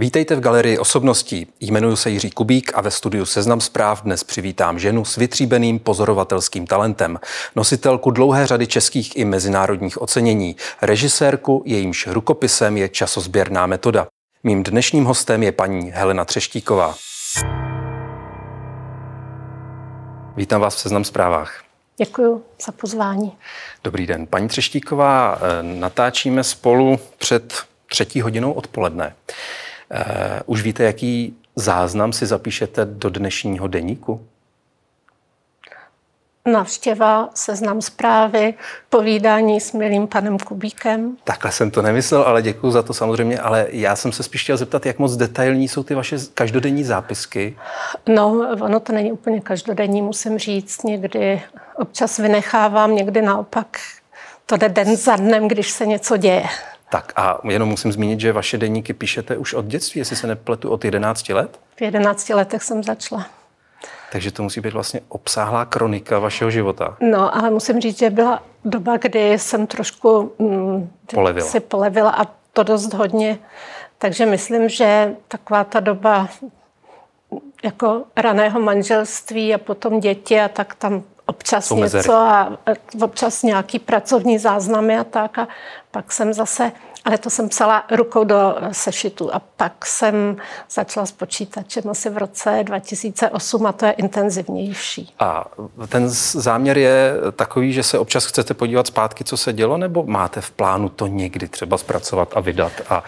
Vítejte v galerii osobností. Jmenuji se Jiří Kubík a ve studiu Seznam zpráv dnes přivítám ženu s vytříbeným pozorovatelským talentem, nositelku dlouhé řady českých i mezinárodních ocenění, režisérku, jejímž rukopisem je časozběrná metoda. Mým dnešním hostem je paní Helena Třeštíková. Vítám vás v Seznam zprávách. Děkuji za pozvání. Dobrý den. Paní Třeštíková, eh, natáčíme spolu před třetí hodinou odpoledne. Eh, už víte, jaký záznam si zapíšete do dnešního deníku? Navštěva, seznam zprávy, povídání s milým panem Kubíkem. Takhle jsem to nemyslel, ale děkuji za to samozřejmě. Ale já jsem se spíš chtěl zeptat, jak moc detailní jsou ty vaše každodenní zápisky? No, ono to není úplně každodenní, musím říct. Někdy občas vynechávám, někdy naopak to jde den za dnem, když se něco děje. Tak a jenom musím zmínit, že vaše deníky píšete už od dětství, jestli se nepletu, od 11 let? V 11 letech jsem začala. Takže to musí být vlastně obsáhlá kronika vašeho života. No, ale musím říct, že byla doba, kdy jsem trošku mm, polevila. si polevila a to dost hodně. Takže myslím, že taková ta doba jako raného manželství a potom děti a tak tam občas něco a občas nějaký pracovní záznamy a tak. A pak jsem zase ale to jsem psala rukou do sešitu a pak jsem začala s počítačem asi v roce 2008 a to je intenzivnější. A ten záměr je takový, že se občas chcete podívat zpátky, co se dělo, nebo máte v plánu to někdy třeba zpracovat a vydat a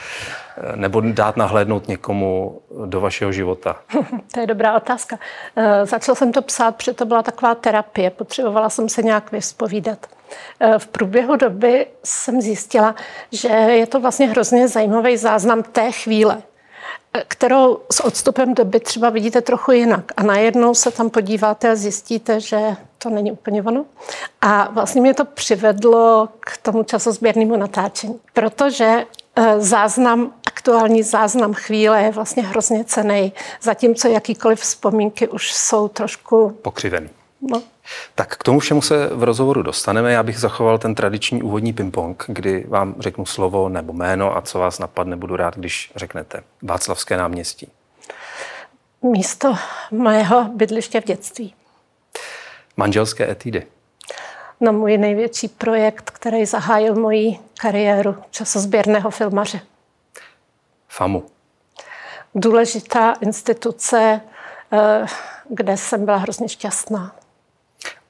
nebo dát nahlédnout někomu do vašeho života? to je dobrá otázka. Eh, začala jsem to psát, protože to byla taková terapie. Potřebovala jsem se nějak vyspovídat. Eh, v průběhu doby jsem zjistila, že je to vlastně hrozně zajímavý záznam té chvíle, eh, kterou s odstupem doby třeba vidíte trochu jinak. A najednou se tam podíváte a zjistíte, že to není úplně ono. A vlastně mě to přivedlo k tomu časozběrnému natáčení, protože eh, záznam, aktuální záznam chvíle je vlastně hrozně cený, zatímco jakýkoliv vzpomínky už jsou trošku... Pokřivený. No. Tak k tomu všemu se v rozhovoru dostaneme. Já bych zachoval ten tradiční úvodní ping-pong, kdy vám řeknu slovo nebo jméno a co vás napadne, budu rád, když řeknete. Václavské náměstí. Místo mého bydliště v dětství. Manželské etidy. No, můj největší projekt, který zahájil moji kariéru časozběrného filmaře. FAMu. Důležitá instituce, eh, kde jsem byla hrozně šťastná.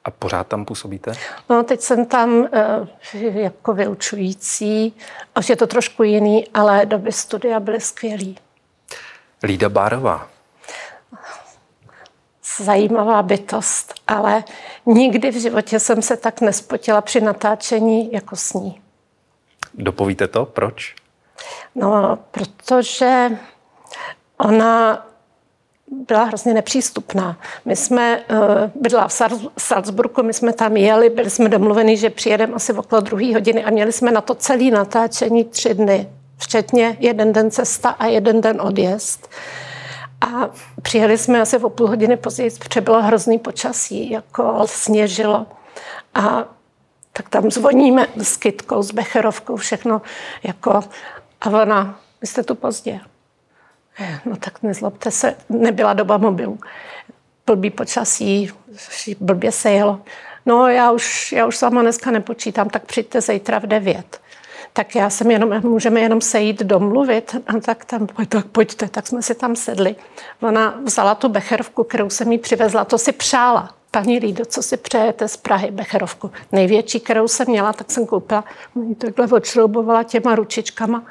A pořád tam působíte? No, teď jsem tam e, jako vyučující. Už je to trošku jiný, ale doby studia byly skvělý. Lída Bárová. Zajímavá bytost, ale nikdy v životě jsem se tak nespotila při natáčení jako s ní. Dopovíte to? Proč? No, protože ona byla hrozně nepřístupná. My jsme, uh, bydla v Salzburgu, my jsme tam jeli, byli jsme domluveni, že přijedeme asi okolo druhé hodiny a měli jsme na to celý natáčení tři dny, včetně jeden den cesta a jeden den odjezd. A přijeli jsme asi o půl hodiny později, protože bylo hrozný počasí, jako sněžilo. A tak tam zvoníme s kytkou, s becherovkou, všechno jako a ona, vy jste tu pozdě. No tak nezlobte se, nebyla doba mobilů. Blbý počasí, blbě se jelo. No já už, já už sama dneska nepočítám, tak přijďte zítra v devět. Tak já jsem jenom, můžeme jenom sejít domluvit, a tak tam, tak pojďte, tak jsme si tam sedli. Ona vzala tu becherovku, kterou jsem jí přivezla, to si přála. Paní Lído, co si přejete z Prahy, becherovku? Největší, kterou jsem měla, tak jsem koupila, takhle odšroubovala těma ručičkama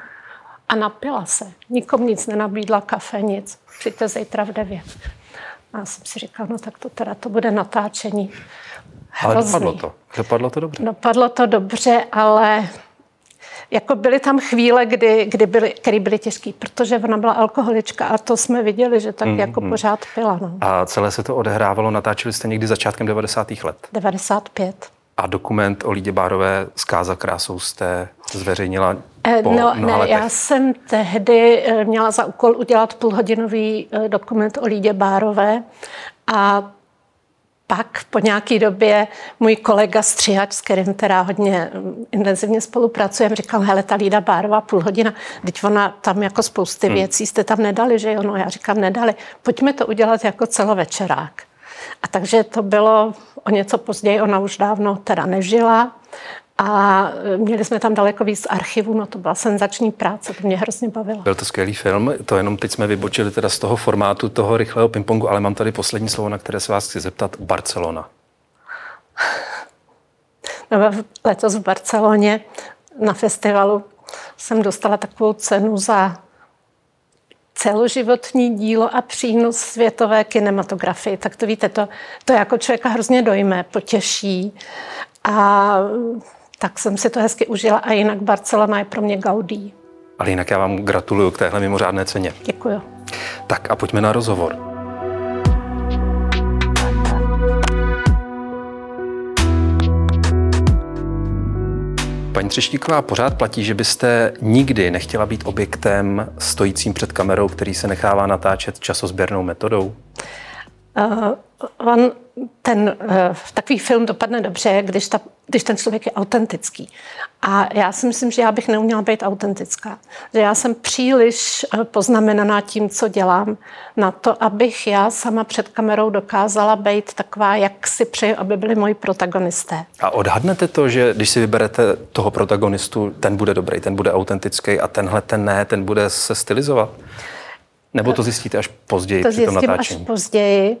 a napila se. Nikomu nic nenabídla, kafe, nic. Přijďte zítra v devět. A já jsem si říkala, no tak to teda to bude natáčení. Hrozný. Ale dopadlo to. Dopadlo to dobře. Dopadlo to dobře, ale jako byly tam chvíle, kdy, kdy byly, které byly těžké, protože ona byla alkoholička a to jsme viděli, že tak mm, jako mm. pořád pila. No. A celé se to odehrávalo, natáčeli jste někdy začátkem 90. let? 95. A dokument o Lídě Bárové Zkáza krásou jste zveřejnila Eh, po No, ne, letech. já jsem tehdy eh, měla za úkol udělat půlhodinový eh, dokument o Lídě Bárové a pak po nějaké době můj kolega střihač, s kterým teda hodně intenzivně spolupracujeme, říkal, hele, ta Lída Bárová půl hodina, teď ona tam jako spousty Hmm. věcí jste tam nedali, že jo? No já říkám, nedali. Pojďme to udělat jako celovečerák. A takže to bylo o něco později, ona už dávno teda nežila, a e, měli jsme tam daleko víc archivů, no to byla senzační práce, to mě hrozně bavilo. Byl to skvělý film, to jenom teď jsme vybočili teda z toho formátu toho rychlého pingpongu, ale mám tady poslední slovo, na které se vás chci zeptat. Barcelona. No, v- letos v Barceloně na festivalu jsem dostala takovou cenu za celoživotní dílo a přínos světové kinematografii. Tak to víte, to, to jako člověka hrozně dojme, potěší. A tak jsem si to hezky užila a jinak Barcelona je pro mě Gaudí. Ale jinak já vám gratuluju k téhle mimořádné ceně. Děkuju. Tak a pojďme na rozhovor. Paní Třeštíková, pořád platí, že byste nikdy nechtěla být objektem stojícím před kamerou, který se nechává natáčet časozběrnou metodou? Uh, on, ten uh, takový film dopadne dobře, když, ta, když ten člověk je autentický. A já si myslím, že já bych neuměla být autentická. Že já jsem příliš uh, poznamenaná tím, co dělám, na to, abych já sama před kamerou dokázala být taková, jak si přeju, aby byli moji protagonisté. A odhadnete to, že když si vyberete toho protagonistu, ten bude dobrý, ten bude autentický a tenhle ten ne, ten bude se stylizovat? Nebo to zjistíte až později To při tom zjistím až natáčení? později.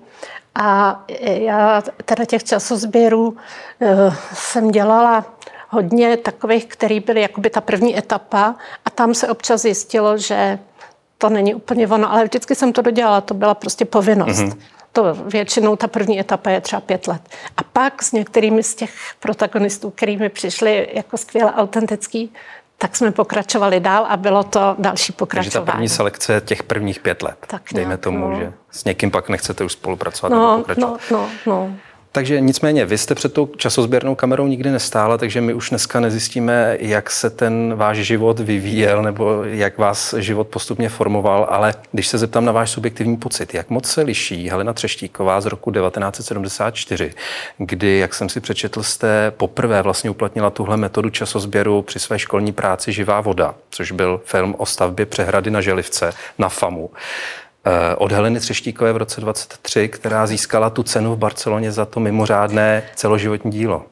A já teda těch časozběrů eh, jsem dělala hodně takových, který byly jakoby ta první etapa a tam se občas zjistilo, že to není úplně ono, ale vždycky jsem to dodělala, to byla prostě povinnost. Mm-hmm. To většinou ta první etapa je třeba pět let. A pak s některými z těch protagonistů, kterými přišli jako skvěle autentický, tak jsme pokračovali dál a bylo to další Takže ta pokračování. první selekce těch prvních pět let. Tak Dejme nějak, tomu, no. že s někým pak nechcete už spolupracovat nebo No, pokračovat. no, no, no. Takže nicméně, vy jste před tou časozběrnou kamerou nikdy nestála, takže my už dneska nezjistíme, jak se ten váš život vyvíjel nebo jak vás život postupně formoval, ale když se zeptám na váš subjektivní pocit, jak moc se liší Helena Třeštíková z roku 1974, kdy, jak jsem si přečetl, jste poprvé vlastně uplatnila tuhle metodu časozběru při své školní práci Živá voda, což byl film o stavbě přehrady na Želivce na FAMu od Heleny Třeštíkové v roce 23, která získala tu cenu v Barceloně za to mimořádné celoživotní dílo.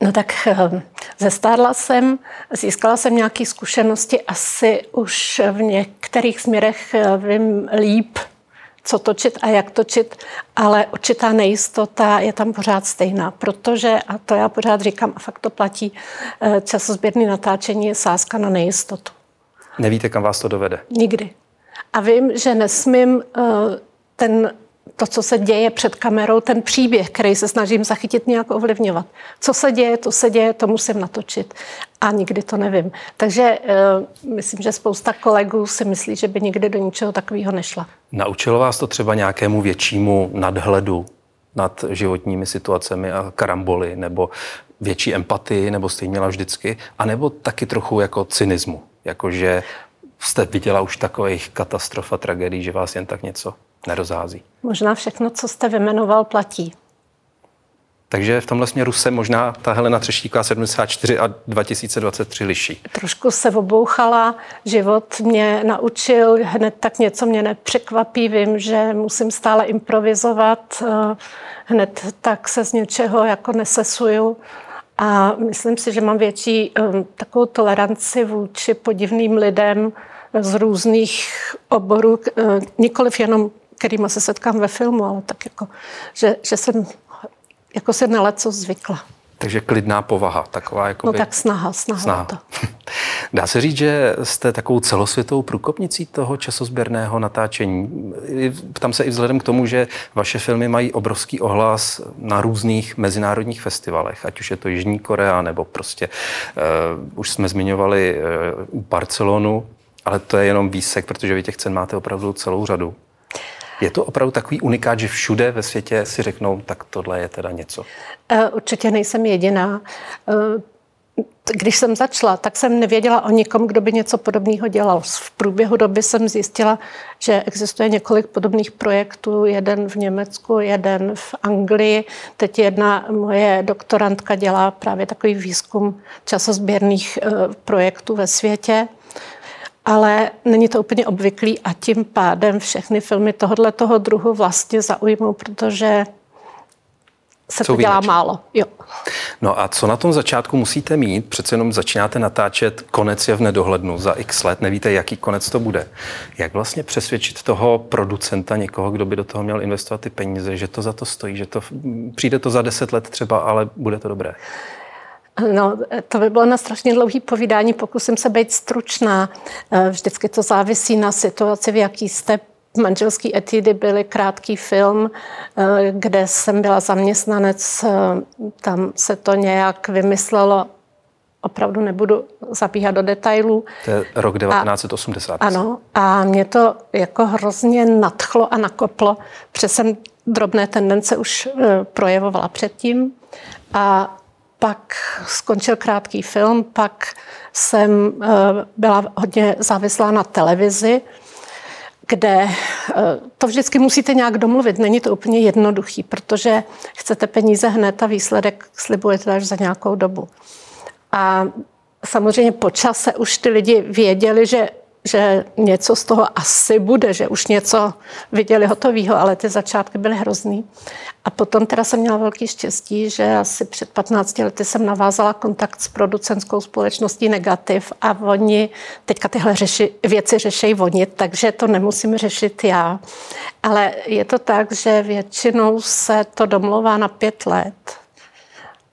No tak eh, zestárla jsem, získala jsem nějaké zkušenosti, asi už v některých směrech eh, vím líp, co točit a jak točit, ale určitá nejistota je tam pořád stejná, protože, a to já pořád říkám, a fakt to platí, eh, časozběrný natáčení je sázka na nejistotu. Nevíte, kam vás to dovede. Nikdy. A vím, že nesmím eh, ten, to, co se děje před kamerou, ten příběh, který se snažím zachytit, nějak ovlivňovat. Co se děje, to se děje, to musím natočit. A nikdy to nevím. Takže eh, myslím, že spousta kolegů si myslí, že by nikdy do ničeho takového nešla. Naučilo vás to třeba nějakému většímu nadhledu nad životními situacemi a karamboly, nebo větší empatii, nebo jste měla vždycky, anebo taky trochu jako cynismu, jakože jste viděla už takových katastrof a tragédií, že vás jen tak něco nerozhází. Možná všechno, co jste vymenoval, platí. Takže v tomhle směru se možná ta Helena Třeštíková 74 a 2023 liší. Trošku se obouchala, život mě naučil, hned tak něco mě nepřekvapí, vím, že musím stále improvizovat, eh, hned tak se z něčeho jako nesesuju a myslím si, že mám větší eh, takovou toleranci vůči podivným lidem z různých oborů, eh, nikoliv jenom kterýma se setkám ve filmu, ale tak jako, že, že jsem jako se na leco zvykla. Takže klidná povaha, taková jako No tak snaha, snaha, snaha. to. Dá se říct, že jste takovou celosvětovou průkopnicí toho časozběrného natáčení. Ptám se i vzhledem k tomu, že vaše filmy mají obrovský ohlas na různých mezinárodních festivalech, ať už je to Jižní Korea, nebo prostě uh, už jsme zmiňovali uh, Barcelonu, ale to je jenom výsek, protože vy těch cen máte opravdu celou řadu. Je to opravdu takový unikát, že všude ve světě si řeknou, tak tohle je teda něco? Eh, určitě nejsem jediná. Eh, když jsem začala, tak jsem nevěděla o nikom, kdo by něco podobného dělal. V průběhu doby jsem zjistila, že existuje několik podobných projektů, jeden v Německu, jeden v Anglii. Teď jedna moje doktorantka dělá právě takový výzkum časozběrných eh, projektů ve světě. Ale není to úplně obvyklý a tím pádem všechny filmy tohoto druhu vlastně zaujmou, protože se Jsou to dělá málo. Jo. No a co na tom začátku musíte mít? Přece jenom začínáte natáčet, konec je v nedohlednu za x let, nevíte, jaký konec to bude. Jak vlastně přesvědčit toho producenta, někoho, kdo by do toho měl investovat ty peníze, že to za to stojí, že to přijde to za deset let třeba, ale bude to dobré? No, to by bylo na strašně dlouhý povídání, pokusím se být stručná. Vždycky to závisí na situaci, v jaký jste Manželský etidy byly krátký film, eh, kde jsem byla zaměstnanec, eh, tam se to nějak vymyslelo, opravdu nebudu zabíhat do detailů. To je rok 1980. A, ano, a mě to jako hrozně nadchlo a nakoplo, protože jsem drobné tendence už eh, projevovala předtím. A pak skončil krátký film, pak jsem byla hodně závislá na televizi, kde eh, to vždycky musíte nějak domluvit. Není to úplně jednoduchý, protože chcete peníze hned a výsledek slibujete až za nějakou dobu. A samozřejmě po čase už ty lidi věděli, že že něco z toho asi bude, že už něco viděli hotového, ale ty začátky byly hrozný. A potom teda jsem měla velký štěstí, že asi před 15 lety jsem navázala kontakt s producentskou společností Negativ a oni teďka tyhle řeši, věci řeší oni, takže to nemusím řešit já. Ale je to tak, že většinou se to domlouvá na pět let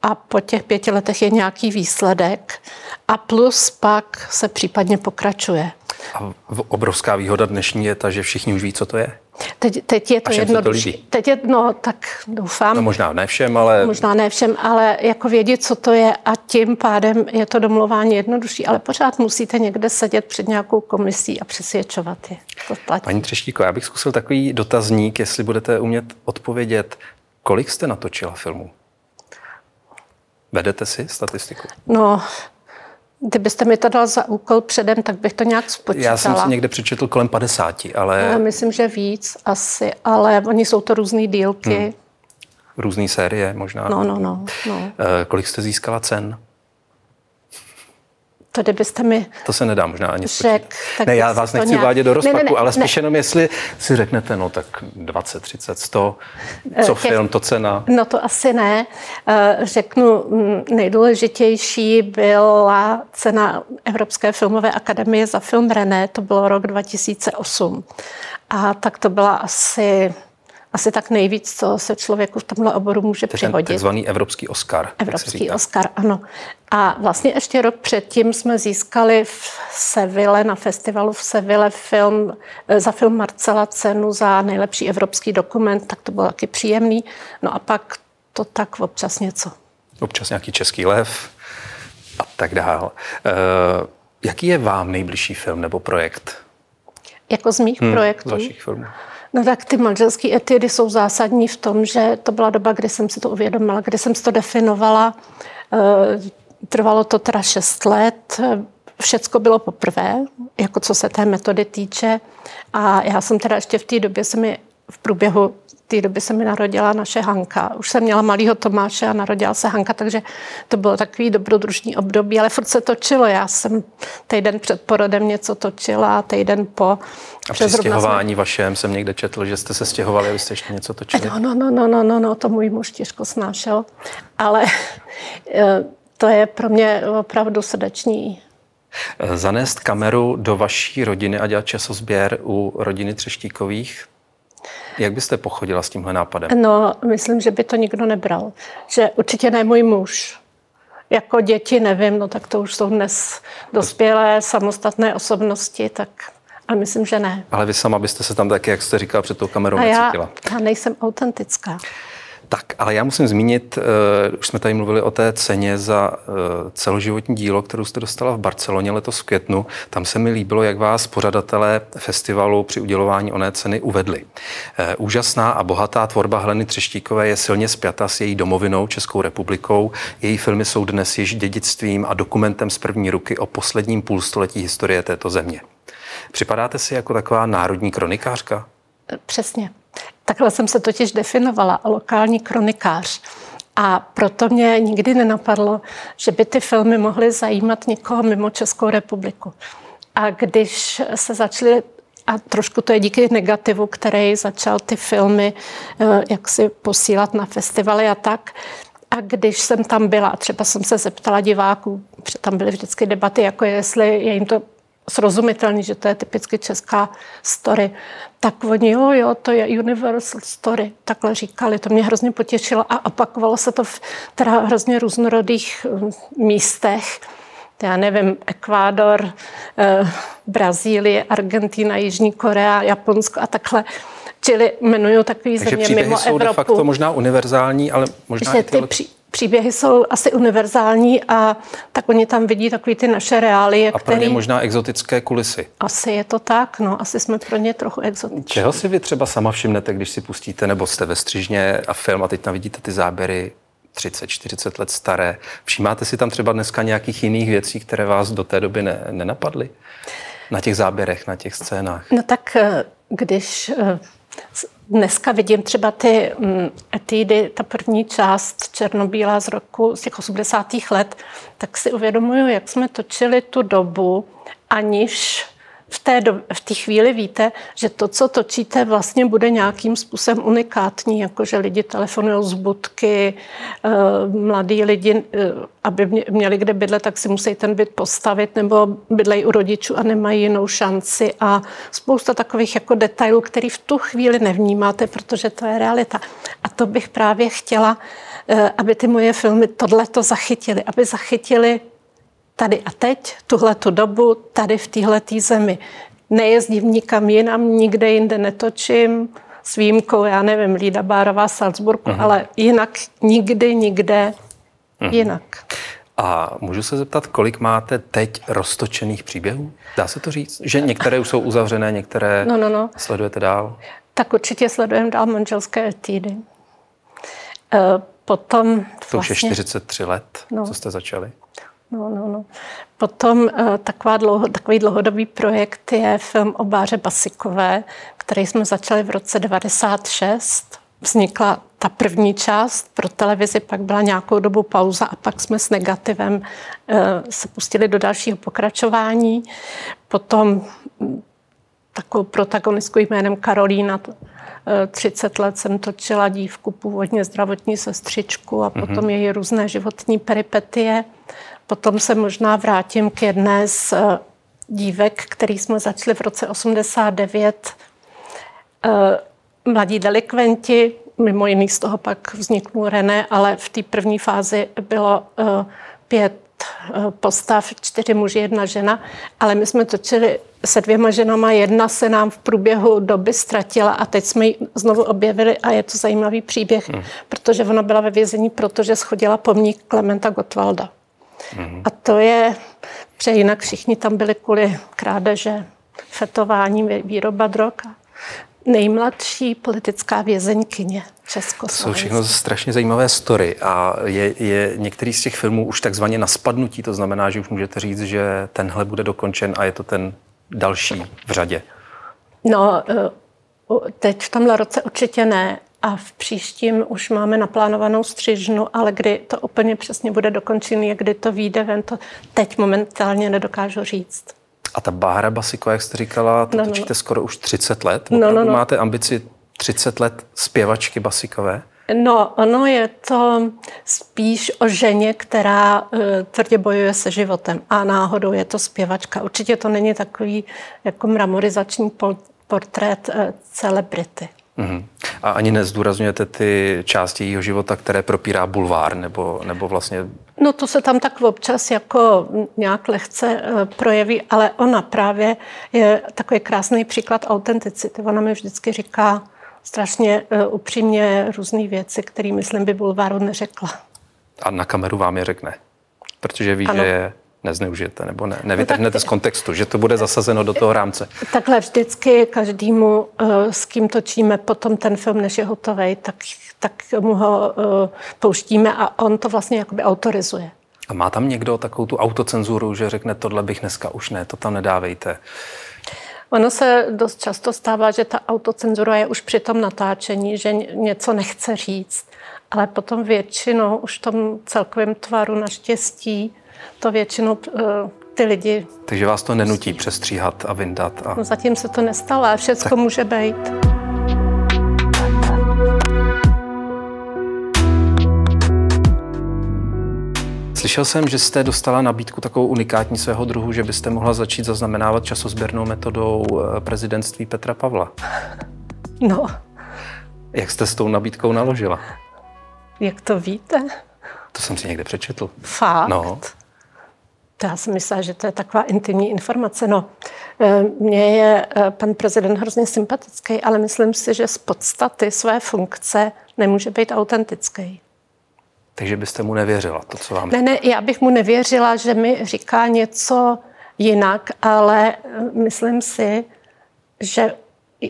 a po těch pěti letech je nějaký výsledek a plus pak se případně pokračuje. A obrovská výhoda dnešní je ta, že všichni už ví, co to je. Teď, teď je to jednodušší. Teď je, no tak doufám. No možná ne všem, ale... Možná ne všem, ale jako vědět, co to je a tím pádem je to domluvání jednodušší, ale pořád musíte někde sedět před nějakou komisí a přesvědčovat je. To platí. Paní Třeštíko, já bych zkusil takový dotazník, jestli budete umět odpovědět, kolik jste natočila filmů? Vedete si statistiku? No, Kdybyste mi to dal za úkol předem, tak bych to nějak spočítala. Já jsem si někde přečetl kolem 50, ale... Já myslím, že víc asi, ale oni jsou to různé dílky. Hmm. Různé série možná. No, no, no. no. E, kolik jste získala cen? To kdybyste mi To se nedá možná ani řek, Ne, já vás nechci nějak... uvádět do rozpaku, ne, ne, ne, ale spíš ne. jenom jestli si řeknete, no tak 20, 30, 100, co Těch, film, to cena? No to asi ne. Eh, řeknu, mm, nejdůležitější byla cena Evropské filmové akademie za film René, to bylo rok 2008. A tak to byla asi asi tak nejvíc, co se člověku v tomhle oboru může to přihodit. takzvaný evropský Oscar. Evropský Oscar, ano. A vlastně ještě rok předtím jsme získali v Seville, na festivalu v Seville film, eh, za film Marcela cenu za nejlepší evropský dokument, tak to bylo taky příjemný. No a pak to tak občas něco. Občas nějaký český lev a tak dál. E, jaký je vám nejbližší film nebo projekt? Jako z mých hmm, projektů? Z vašich filmů. No tak ty manželské etidy jsou zásadní v tom, že to byla doba, kdy jsem si to uvědomila, kdy jsem si to definovala. Eh, trvalo to teda šest let, všecko bylo poprvé, jako co se té metody týče. A já jsem teda ještě v té době se mi v průběhu té doby se mi narodila naše Hanka. Už jsem měla malého Tomáše a narodila se Hanka, takže to bylo takový dobrodružný období, ale furt se točilo. Já jsem týden před porodem něco točila, týden po. A při stěhování jsme... vašem jsem někde četl, že jste se stěhovali, abyste ještě něco točili. No, no, no, no, no, no, no to můj muž těžko snášel, ale eh, to je pro mě opravdu srdeční Zanést kameru do vaší rodiny a dělat časozběr u rodiny Třeštíkových, jak byste pochodila s tímhle nápadem? No, myslím, že by to nikdo nebral. Že určitě ne můj muž. Jako děti nevím, no tak to už jsou dnes dospělé, samostatné osobnosti, tak ale myslím, že ne. Ale vy sama byste se tam taky, jak jste říkala před tou kamerou, A já, já nejsem autentická. Tak, ale já musím zmínit, uh, už jsme tady mluvili o té ceně za uh, celoživotní dílo, kterou jste dostala v Barceloně letos v květnu. Tam se mi líbilo, jak vás pořadatelé festivalu při udělování oné ceny uvedli. Uh, úžasná a bohatá tvorba Heleny Třeštíkové je silně spjata s její domovinou Českou republikou. Její filmy jsou dnes již dědictvím a dokumentem z první ruky o posledním půlstoletí historie této země. Připadáte si jako taková národní kronikářka? Přesně. Takhle jsem se totiž definovala, lokální kronikář. A proto mě nikdy nenapadlo, že by ty filmy mohly zajímat někoho mimo Českou republiku. A když se začaly a trošku to je díky negativu, který začal ty filmy eh, jak si posílat na festivaly a tak. A když jsem tam byla, třeba jsem se zeptala diváků, protože tam byly vždycky debaty, jako jestli je jim to srozumitelný, že to je typicky česká story, tak oni, jo, jo, to je universal story, takhle říkali, to mě hrozně potěšilo a opakovalo se to v teda hrozně různorodých hm, místech, já nevím, Ekvádor, eh, Brazílie, Argentina, Jižní Korea, Japonsko a takhle. Čili jmenuju takový Takže země mimo jsou Evropu. de facto možná univerzální, ale možná že ty, ty příběhy jsou asi univerzální a tak oni tam vidí takový ty naše reálie, A pro který... ně možná exotické kulisy. Asi je to tak, no, asi jsme pro ně trochu exotiční. Čeho si vy třeba sama všimnete, když si pustíte, nebo jste ve střižně a film a teď tam vidíte ty záběry 30-40 let staré. Všímáte si tam třeba dneska nějakých jiných věcí, které vás do té doby ne, nenapadly? Na těch záběrech, na těch scénách? No tak eh, když eh, Dneska vidím třeba ty mm, etídy, ta první část černobílá z roku, z těch 80. let, tak si uvědomuju, jak jsme točili tu dobu, aniž v té, do, v té chvíli víte, že to, co točíte, vlastně bude nějakým způsobem unikátní, jakože lidi telefonují z budky, eh, mladí lidi, eh, aby měli kde bydlet, tak si musí ten byt postavit, nebo bydlejí u rodičů a nemají jinou šanci a spousta takových jako detailů, který v tu chvíli nevnímáte, protože to je realita. A to bych právě chtěla, eh, aby ty moje filmy tohle to zachytily, aby zachytili tady a teď, tuhle tu dobu, tady v téhle zemi. Nejezdím nikam jinam, nikde jinde netočím, s výjimkou, já nevím, Lída Bárová, Salzburgu, uh-huh. ale jinak nikdy, nikde uh-huh. jinak. A můžu se zeptat, kolik máte teď roztočených příběhů? Dá se to říct? Že některé už jsou uzavřené, některé no, no, no. sledujete dál? Tak určitě sledujeme dál manželské etídy. E, potom To už je 43 vlastně- let, no. co jste začali. No, no, no. Potom eh, taková dlouho, takový dlouhodobý projekt je film o Báře Basikové, který jsme začali v roce 96. Vznikla ta první část pro televizi, pak byla nějakou dobu pauza a pak jsme s negativem eh, se pustili do dalšího pokračování. Potom hm, takovou protagonistku jménem Karolína 30 eh, let jsem točila dívku, původně zdravotní sestřičku a potom mm-hmm. její různé životní peripetie. Potom se možná vrátím k jedné z eh, dívek, který jsme začali v roce 89. Eh, mladí delikventi, mimo jiný z toho pak vzniknul René, ale v té první fázi bylo eh, pět postav, čtyři muži, jedna žena, ale my jsme točili se dvěma ženama, jedna se nám v průběhu doby ztratila a teď jsme ji znovu objevili a je to zajímavý příběh, hmm. protože ona byla ve vězení, protože schodila pomník Klementa Gottwalda. Mm-hmm. A to je, že jinak všichni tam byli kvůli krádeže, fetování, výroba drog. Nejmladší politická vězeňkyně Československa. To jsou všechno strašně zajímavé story a je, je některý z těch filmů už takzvaně na spadnutí, to znamená, že už můžete říct, že tenhle bude dokončen a je to ten další v řadě. No, eh, teď v tomhle roce určitě ne, a v příštím už máme naplánovanou střižnu, ale kdy to úplně přesně bude dokončený, kdy to vyjde ven, to teď momentálně nedokážu říct. A ta Bára Basiko, jak jste říkala, to no, no. točíte no. skoro už 30 let. No, no, no. Máte ambici 30 let zpěvačky Basikové? No, ono je to spíš o ženě, která uh, tvrdě bojuje se životem a náhodou je to zpěvačka. Určitě to není takový jako mramorizační portrét uh, celebrity. Mm-hmm. A ani nezdůrazňujete ty části jejího života, které propírá bulvár, nebo, nebo vlastně... No to se tam tak občas jako nějak lehce eh, projeví, ale ona právě je takový krásný příklad autenticity. Ona mi vždycky říká, strašně uh, upřímně různé věci, které, myslím, by Bulváru neřekla. A na kameru vám je řekne? Protože ví, ano. že je nezneužijete nebo ne, nevytrhnete no z kontextu, že to bude zasazeno do toho rámce. Takhle vždycky každému, eh, s kým točíme potom ten film, než je hotový, tak, tak mu ho eh, pouštíme a on to vlastně jakoby autorizuje. A má tam někdo takovou tu autocenzuru, že řekne, tohle bych dneska už ne, to tam nedávejte? Ono se dost často stává, že ta autocenzura je už při tom natáčení, že něco nechce říct, ale potom většinou už v tom celkovém tvaru naštěstí to většinou uh, ty lidi... Takže vás to nenutí přestříhat a vyndat? A... No zatím se to nestalo, ale všechno tak... může být. Slyšel jsem, že jste dostala nabídku takovou unikátní svého druhu, že byste mohla začít zaznamenávat časozběrnou metodou eh, prezidentství Petra Pavla. No. Jak jste s tou nabídkou naložila? Jak to víte? To jsem si někde přečetl. Fakt? No. To já jsem myslela, že to je taková intimní informace. No, eh, mně je eh, pan prezident hrozně sympatický, ale myslím si, že z podstaty své funkce nemůže být autentický. Takže byste mu nevěřila, to, co vám... Ne, ne, já bych mu nevěřila, že mi říká něco jinak, ale eh, myslím si, že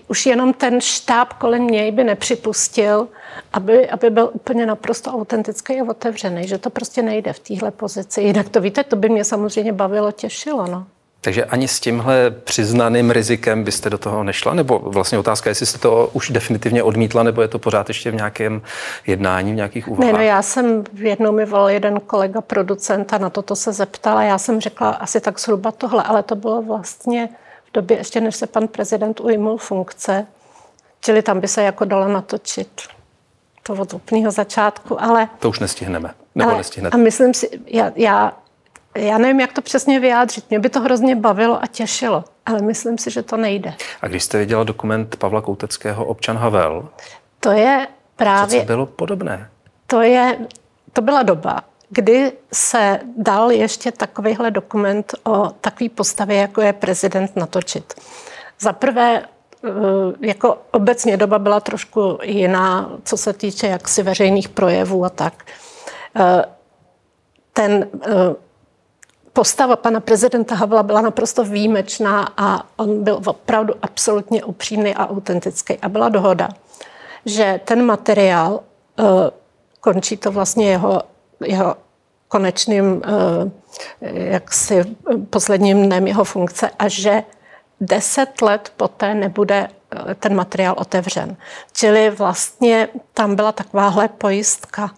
už jenom ten štáb kolem něj by nepřipustil, aby, aby byl úplně naprosto autentický a otevřený, že to prostě nejde v téhle pozici. Jinak to víte, to by mě samozřejmě bavilo, těšilo. No. Takže ani s tímhle přiznaným rizikem byste do toho nešla? Nebo vlastně otázka, jestli jste to už definitivně odmítla, nebo je to pořád ještě v nějakém jednání, v nějakých úvahách? Ne, no já jsem, jednou mi volal jeden kolega producent a na toto se zeptala. Já jsem řekla asi tak zhruba tohle, ale to bylo vlastně době ještě, než se pan prezident ujmul funkce. Čili tam by se jako dalo natočit to od úplného začátku, ale... To už nestihneme, nebo ale, nestihnete. A myslím si, já, já, já nevím, jak to přesně vyjádřit. Mě by to hrozně bavilo a těšilo, ale myslím si, že to nejde. A když jste viděla dokument Pavla Kouteckého Občan Havel, to je právě... Co bylo podobné? To, je, to byla doba, kdy se dal ještě takovýhle dokument o takové postavě, jako je prezident, natočit. Za prvé Eh, jako obecně doba byla trošku jiná, co se týče jaksi veřejných projevů a tak. Eh, ten eh, postava pana prezidenta Havla byla naprosto výjimečná a on byl opravdu absolutně upřímný a autentický. A byla dohoda, že ten materiál, končí to vlastně jeho, jeho konečným jaksi posledním dnem jeho funkce a že deset let poté nebude eh, ten materiál otevřen. Čili vlastně tam byla takováhle pojistka.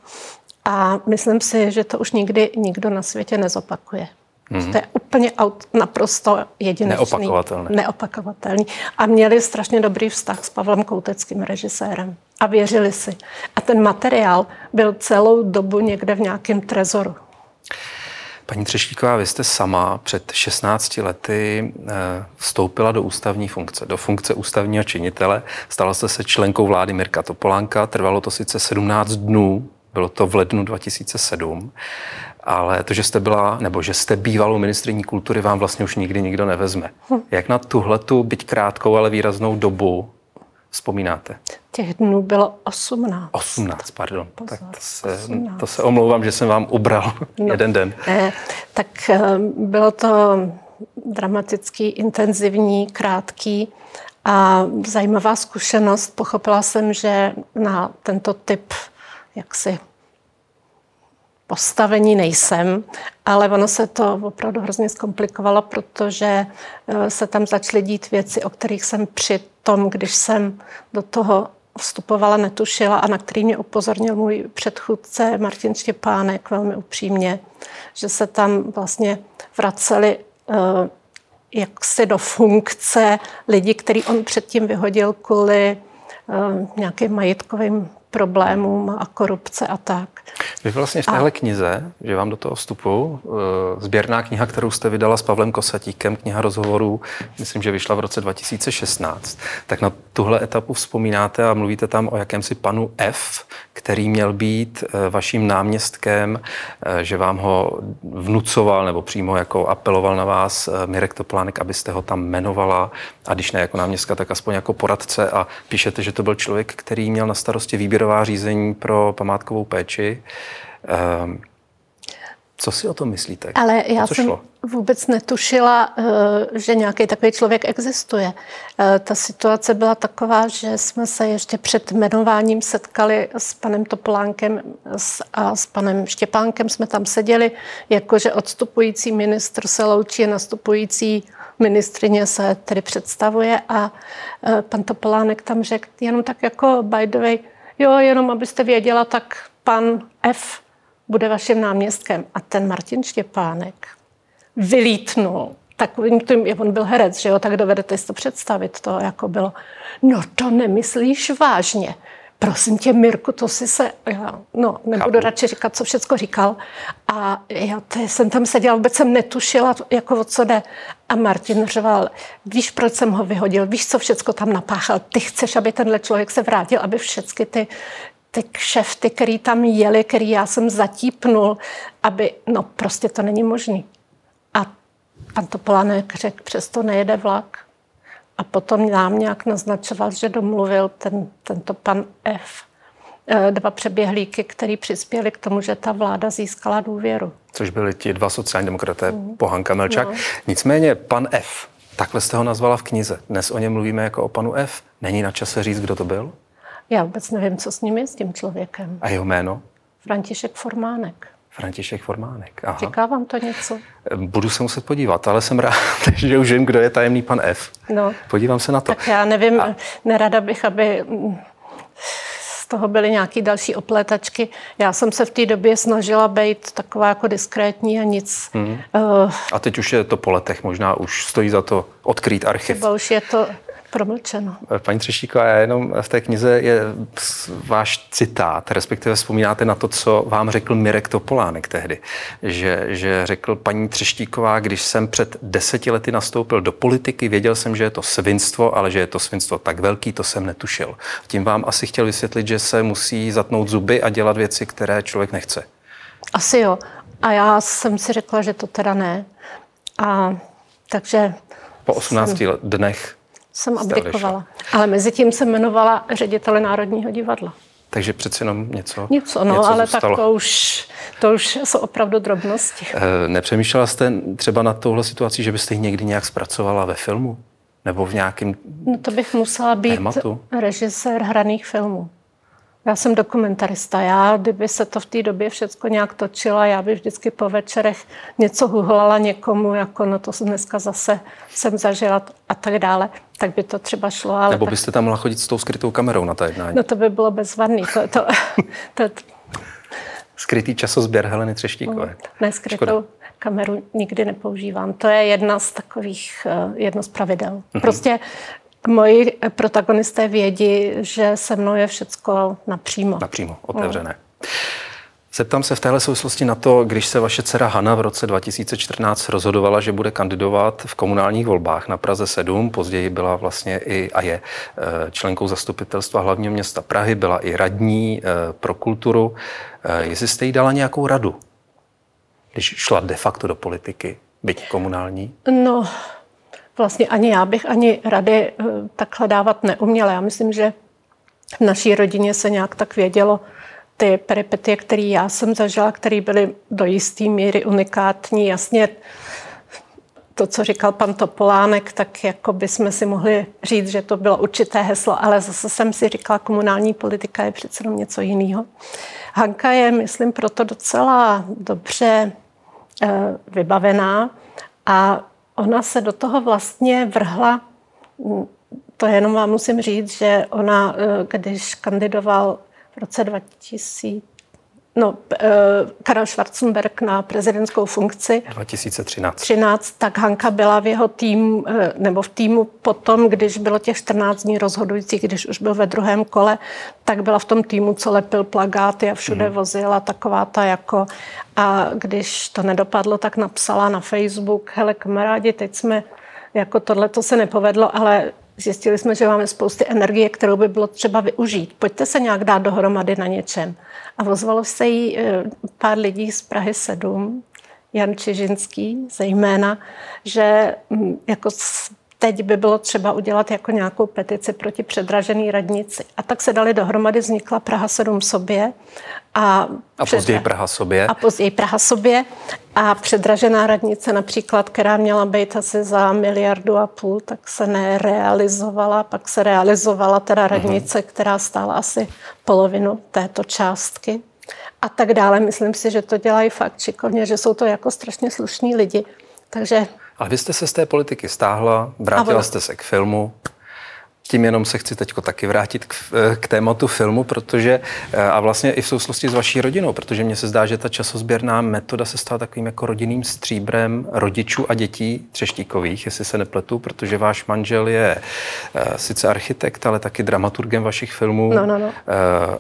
A myslím si, že to už nikdy nikdo na světě nezopakuje. Mm-hmm. To je úplně aut, naprosto jedinečný. Neopakovatelný. Neopakovatelný. A měli strašně dobrý vztah s Pavlem Kouteckým režisérem. A věřili si. A ten materiál byl celou dobu někde v nějakém trezoru. Paní Třeštíková, vy jste sama před 16 lety eh, vstoupila do ústavní funkce, do funkce ústavního činitele. Stala jste se členkou vlády Mirka Topolánka, trvalo to sice 17 dnů, bylo to v lednu 2007, ale to, že jste byla, nebo že jste bývalou ministriní kultury, vám vlastně už nikdy nikdo nevezme. Hm. Jak na tuhletu, byť krátkou, ale výraznou dobu vzpomínáte? Těch dnů bylo 18. 18, pardon. Pozor, tak to se, 18. to se omlouvám, že jsem vám ubral no, jeden den. Ne, tak eh, bylo to dramatický, intenzivní, krátký a zajímavá zkušenost. Pochopila jsem, že na tento typ jaksi postavení nejsem, ale ono se to opravdu hrozně zkomplikovalo, protože eh, se tam začaly dít věci, o kterých jsem při tom, když jsem do toho vstupovala, netušila a na který mě upozornil můj předchůdce Martin Štěpánek velmi upřímně, že se tam vlastně vraceli uh, jaksi do funkce lidi, který on předtím vyhodil kvůli uh, nějakým majetkovým problémům a korupce a tak. Vy vlastně v téhle a... knize, že vám do toho vstupu, eh, sběrná kniha, kterou jste vydala s Pavlem Kosatíkem, kniha rozhovorů, myslím, že vyšla v roce 2016, tak na tuhle etapu vzpomínáte a mluvíte tam o jakémsi panu F, který měl být eh, vaším náměstkem, eh, že vám ho vnucoval nebo přímo jako apeloval na vás Mirek Topolánek, abyste ho tam jmenovala a když ne jako náměstka, tak aspoň jako poradce a píšete, že to byl člověk, který měl na starosti výběrová řízení pro památkovou péči. Ehm, co si o tom myslíte? Ale já jsem šlo? vůbec netušila, eh, že nějaký takový člověk existuje. Eh, ta situace byla taková, že jsme se ještě před jmenováním setkali s panem Topolánkem a s panem Štěpánkem. Jsme tam seděli, jakože odstupující ministr se loučí, nastupující ministrině se tedy představuje a eh, pan Topolánek tam řekl jenom tak jako by the way, jo, jenom abyste věděla, tak pan F bude vaším náměstkem. A ten Martin Štěpánek vylítnul takovým tím, on byl herec, že jo, tak dovedete si to představit, to jako bylo, no to nemyslíš vážně. Prosím tě, Mirku, to si se, já, no, nebudu Chápu. radši říkat, co všecko říkal. A já ty, jsem tam seděla, vůbec jsem netušila, jako o co jde. A Martin řval, víš, proč jsem ho vyhodil, víš, co všecko tam napáchal. Ty chceš, aby tenhle člověk se vrátil, aby všechny ty ty kšefty, který tam jeli, který já jsem zatípnul, aby, no prostě to není možný. A pan Topolánek řekl, přesto nejede vlak. A potom nám nějak naznačoval, že domluvil ten, tento pan F eh, dva přeběhlíky, který přispěli k tomu, že ta vláda získala důvěru. Což byli ti dva sociální demokraté, mm. Pohanka Melčák. No. Nicméně pan F, takhle jste ho nazvala v knize. Dnes o něm mluvíme jako o panu F. Není na čase říct, kdo to byl? Já vůbec nevím, co s ním je, s tím člověkem. A jeho jméno? František Formánek. František Formánek. Aha. Říká vám to něco? Budu se muset podívat, ale jsem rád, že už vím, kdo je tajemný pan F. No. Podívám se na to. Tak já nevím, A... nerada bych, aby z toho byly nějaké další oplétačky. Já jsem se v té době snažila být taková jako diskrétní a nic. Hmm. Uh, a teď už je to po letech, možná už stojí za to odkrýt archiv. Třeba už je to promlčeno. Paní Třeštíková, jenom v té knize je váš citát, respektive vzpomínáte na to, co vám řekl Mirek Topolánek tehdy, že, že řekl paní Třeštíková, když jsem před deseti lety nastoupil do politiky, věděl jsem, že je to svinstvo, ale že je to svinstvo tak velký, to jsem netušil. Tím vám asi chtěl vysvětlit, že se musí zatnout zuby a dělat věci, které člověk nechce. Asi jo. A já jsem si řekla, že to teda ne. A takže... Po 18 jsem... dnech jsem abdikovala. Ale mezi tím jsem jmenovala ředitele Národního divadla. Takže přece jenom něco. Něco, no, něco ale zůstalo. tak to už, to už jsou opravdu drobnosti. E, nepřemýšlela jste třeba na touhle situací, že byste ji někdy nějak zpracovala ve filmu? Nebo v nějakém No to bych musela být tématu? režisér hraných filmů. Já jsem dokumentarista. Já, kdyby se to v té době všechno nějak točilo, já bych vždycky po večerech něco huhlala někomu, jako no to dneska zase jsem zažila a tak dále, tak by to třeba šlo. Ale Nebo tak... byste tam mohla chodit s tou skrytou kamerou na ta jednání. No to by bylo bezvadný. To, to, to, to... Skrytý časozběr Heleny Třeštíkové. No, ne, skrytou Škoda. kameru nikdy nepoužívám. To je jedna z takových, eh, jedno z pravidel. Mm-hmm. Prostě moji protagonisté vědí, že se mnou je všecko napřímo. Napřímo, otevřené. No. Zeptám se v téhle souvislosti na to, když se vaše dcera Hana v roce 2014 rozhodovala, že bude kandidovat v komunálních volbách na Praze 7, později byla vlastně i a je eh, členkou zastupitelstva hlavního města Prahy, byla i radní eh, pro kulturu. Eh, jestli jste jí dala nějakou radu, když šla de facto do politiky, byť komunální? No, vlastně ani já bych ani rady eh, takhle dávat neuměla. Já myslím, že v naší rodině se nějak tak vědělo, ty peripetie, které já jsem zažila, které byly do jisté míry unikátní, jasně to, co říkal pan Topolánek, tak jako by jsme si mohli říct, že to bylo určité heslo, ale zase jsem si říkala, komunální politika je přece jenom něco jiného. Hanka je, myslím, proto docela dobře eh, vybavená a ona se do toho vlastně vrhla, to jenom vám musím říct, že ona, eh, když kandidoval v roce 2000, no, eh, Karel Schwarzenberg na prezidentskou funkci. 2013. 13, tak Hanka byla v jeho tým, eh, nebo v týmu potom, když bylo těch 14 dní rozhodujících, když už byl ve druhém kole, tak byla v tom týmu, co lepil plagáty a všude mm. vozila taková ta jako... A když to nedopadlo, tak napsala na Facebook, hele kamarádi, teď jsme, jako tohle to se nepovedlo, ale Zjistili jsme, že máme spousty energie, kterou by bylo třeba využít. Pojďte se nějak dát dohromady na něčem. A ozvalo se jí eh, pár lidí z Prahy 7, Jan Čižinský zejména, že hm, jako teď by bylo třeba udělat jako nějakou petici proti předražený radnici. A tak se dali dohromady, vznikla Praha 7 sobě. A, a před... později Praha sobě. A později Praha sobě. A předražená radnice například, která měla být asi za miliardu a půl, tak se nerealizovala. Pak se realizovala teda mhm. radnice, uh-huh. která stála asi polovinu této částky a tak dále. Myslím si, že to dělají fakt šikovně, že jsou to jako strašně slušní lidi. Takže ale vy jste se z té politiky stáhla, vrátila jste se k filmu. Tím jenom se chci teď taky vrátit k, k tématu filmu, protože eh, a vlastně i v souvislosti s vaší rodinou, protože mně se zdá, že ta časozběrná metoda se stala takovým jako rodinným stříbrem rodičů a dětí Třeštíkových, jestli se nepletu, protože váš manžel je uh, sice architekt, ale taky dramaturgem vašich filmů. No, no, no.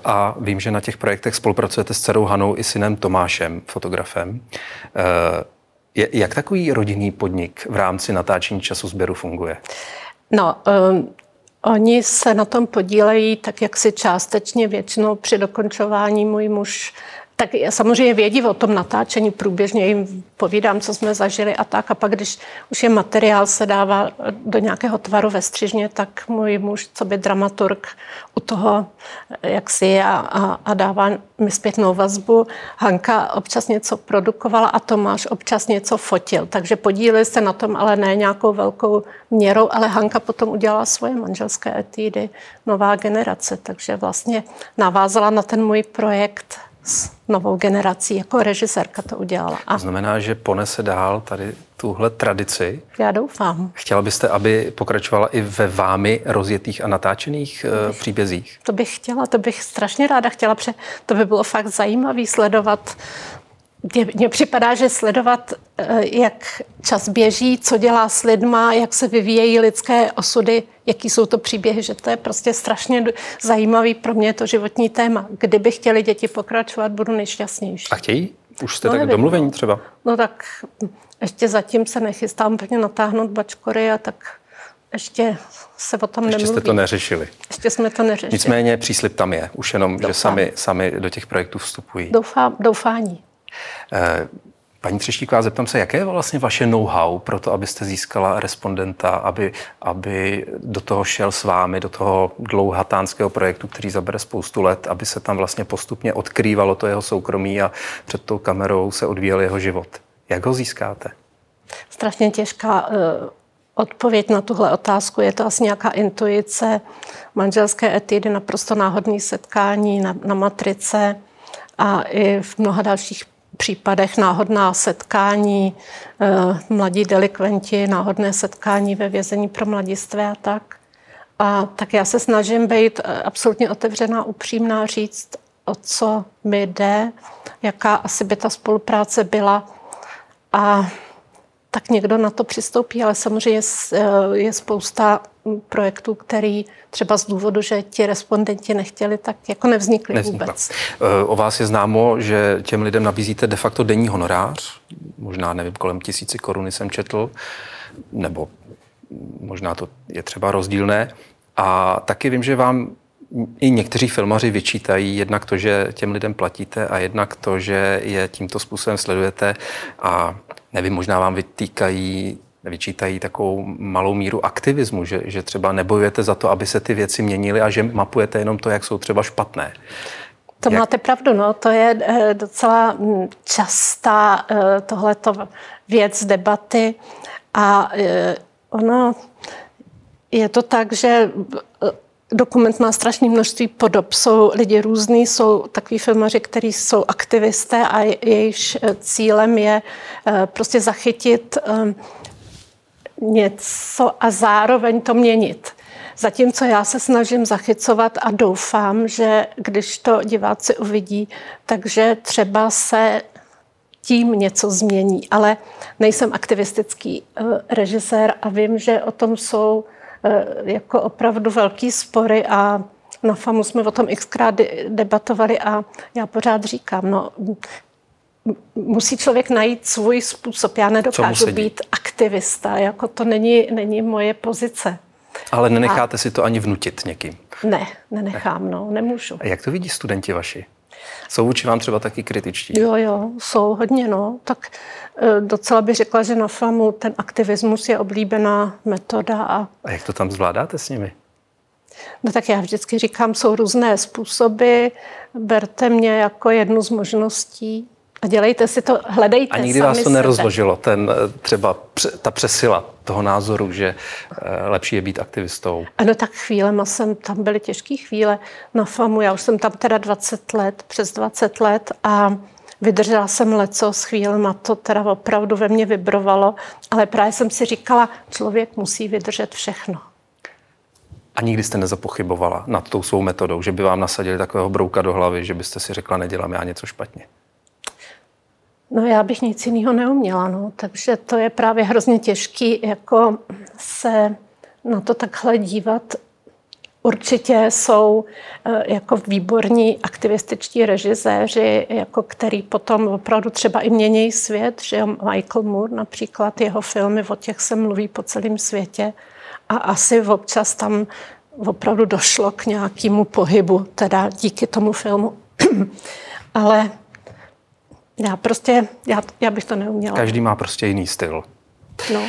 A vím, že na těch projektech spolupracujete s dcerou Hanou i synem Tomášem, fotografem. Jak takový rodinný podnik v rámci natáčení času sběru funguje? No, um, oni se na tom podílejí tak, jak si částečně většinou při dokončování můj muž tak samozřejmě vědí o tom natáčení, průběžně jim povídám, co jsme zažili a tak. A pak, když už je materiál se dává do nějakého tvaru ve střižně, tak můj muž, co by dramaturg, u toho jak si je a, a, a dává mi zpětnou vazbu. Hanka občas něco produkovala a Tomáš občas něco fotil. Takže podíleli se na tom, ale ne nějakou velkou měrou, ale Hanka potom udělala svoje manželské etídy, nová generace. Takže vlastně navázala na ten můj projekt s novou generací. Jako režisérka to udělala. A to znamená, že ponese dál tady tuhle tradici. Já doufám. Chtěla byste, aby pokračovala i ve vámi rozjetých a natáčených to bych, příbězích? To bych chtěla, to bych strašně ráda chtěla, protože to by bylo fakt zajímavé sledovat mně připadá, že sledovat, eh, jak čas běží, co dělá s lidma, jak se vyvíjejí lidské osudy, jaký jsou to příběhy, že to je prostě strašně zajímavý pro mě to životní téma. Kdyby chtěli děti pokračovat, budu nejšťastnější. A chtějí? Už jste no, tak nevím, domluvení no. třeba? No tak ještě zatím se nechystám úplně natáhnout bačkory a tak ještě se o tom ještě nemluví. jste to neřešili. Ještě jsme to neřešili. Nicméně příslip tam je, už jenom, Doufám. že sami, sami do těch projektů vstupují. Doufám, doufání. Eh, paní Třeštíková, zeptám se, jaké je vlastně vaše know-how pro to, abyste získala respondenta, aby, aby do toho šel s vámi, do toho dlouhatánského projektu, který zabere spoustu let, aby se tam vlastně postupně odkrývalo to jeho soukromí a před tou kamerou se odvíjel jeho život. Jak ho získáte? Strašně těžká uh, odpověď na tuhle otázku. Je to asi nějaká intuice, manželské etidy, naprosto náhodné setkání na, na matrice a i v mnoha dalších případech náhodná setkání, eh, mladí delikventi, náhodné setkání ve vězení pro mladistvé a tak. A tak já se snažím být eh, absolutně otevřená, upřímná, říct, o co mi jde, jaká asi by ta spolupráce byla. A tak někdo na to přistoupí, ale samozřejmě je spousta projektů, který třeba z důvodu, že ti respondenti nechtěli, tak jako nevznikly Nevznikla. vůbec. Eh, o vás je známo, že těm lidem nabízíte de facto denní honorář, možná nevím, kolem tisíci koruny jsem četl, nebo možná to je třeba rozdílné. A taky vím, že vám i někteří filmaři vyčítají jednak to, že těm lidem platíte a jednak to, že je tímto způsobem sledujete a nevím, možná vám vytýkají vyčítají takovou malou míru aktivismu, že, že třeba nebojujete za to, aby se ty věci měnily a že mapujete jenom to, jak jsou třeba špatné. To jak... máte pravdu, no, to je eh, docela hm, častá eh, tohleto věc debaty a eh, ono je to tak, že dokument má strašné množství podob. Jsou lidi různí, jsou takový filmaři, kteří jsou aktivisté a jejichž cílem je prostě zachytit něco a zároveň to měnit. Zatímco já se snažím zachycovat a doufám, že když to diváci uvidí, takže třeba se tím něco změní. Ale nejsem aktivistický eh, režisér a vím, že o tom jsou eh, jako opravdu velký spory a na FAMu jsme o tom xkrát debatovali a já pořád říkám, no musí člověk najít svůj způsob. Já nedokážu být aktivista, jako to není, není moje pozice. Ale nenecháte a... si to ani vnutit někým? Ne, nenechám, no, nemůžu. A jak to vidí studenti vaši? Jsou vůči vám třeba taky kritičtí? Jo, jo, jsou hodně, no. Tak e, docela bych řekla, že na FAMu ten aktivismus je oblíbená metoda. A, a jak to tam zvládáte s nimi? No tak já vždycky říkám, jsou různé způsoby, berte mě jako jednu z možností a dělejte si to, hledejte A nikdy vás to nerozložilo, ten eh, třeba ta přesila toho názoru, že eh, lepší je být aktivistou? Ano, tak chvílema jsem, tam byly těžké chvíle na FAMu, já už jsem tam teda 20 let, přes 20 let a vydržela jsem leco s chvílema, to teda opravdu ve mně vibrovalo, ale právě jsem si říkala, člověk musí vydržet všechno. A nikdy jste nezapochybovala nad tou svou metodou, že by vám nasadili takového brouka do hlavy, že byste si řekla, nedělám já něco špatně? No já bych nic jiného neuměla, no. takže to je právě hrozně těžký jako se na to takhle dívat. Určitě jsou eh, jako výborní aktivističtí režiséři, jako který potom opravdu třeba i mění svět, že Michael Moore například, jeho filmy, o těch se mluví po celém světě a asi občas tam opravdu došlo k nějakému pohybu, teda díky tomu filmu. Ale já prostě, já, já bych to neuměla. Každý má prostě jiný styl. No.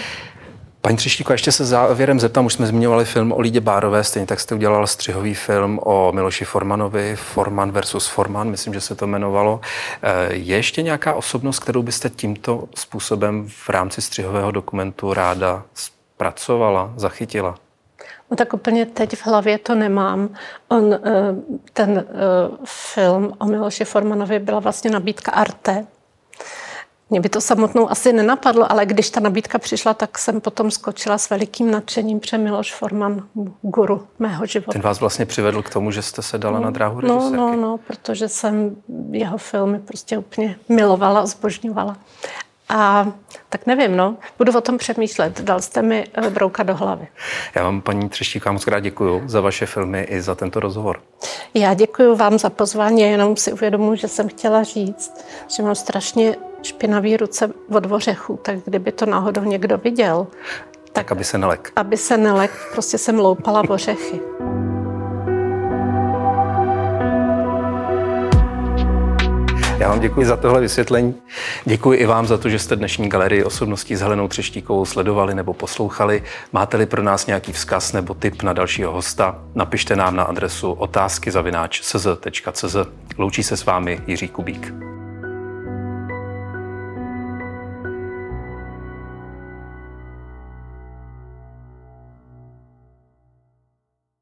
Paní Třeštíko, ještě se závěrem zeptám, už jsme zmiňovali film o Lídě Bárové, stejně tak jste udělala střihový film o Miloši Formanovi, Forman versus Forman, myslím, že se to jmenovalo. Eh, je ještě nějaká osobnost, kterou byste tímto způsobem v rámci střihového dokumentu ráda zpracovala, zachytila? No tak úplně teď v hlavě to nemám. On, eh, ten eh, film o Miloši Formanovi byla vlastně nabídka Arte. Mě by to samotnou asi nenapadlo, ale když ta nabídka přišla, tak jsem potom skočila s velikým nadšením, pře Miloš Forman, guru mého života. Ten vás vlastně přivedl k tomu, že jste se dala no, na dráhu režisérky. No, no, no, protože jsem jeho filmy prostě úplně milovala, zbožňovala. A tak nevím, no, budu o tom přemýšlet. Dal jste mi eh, brouka do hlavy. Já vám, paní Třeštíka, moc krát děkuji za vaše filmy i za tento rozhovor. Já děkuji vám za pozvání, jenom si uvědomuji, že jsem chtěla říct, že mám strašně špinavý ruce od ořechů, tak kdyby to náhodou někdo viděl, tak, tak aby se nelek. Aby se nelek, prostě jsem loupala ořechy. Já vám děkuji za tohle vysvětlení. Děkuji i vám za to, že jste dnešní galerii osobností s Helenou Třeštíkovou sledovali nebo poslouchali. Máte-li pro nás nějaký vzkaz nebo tip na dalšího hosta, napište nám na adresu otázky Loučí se s vámi Jiří Kubík.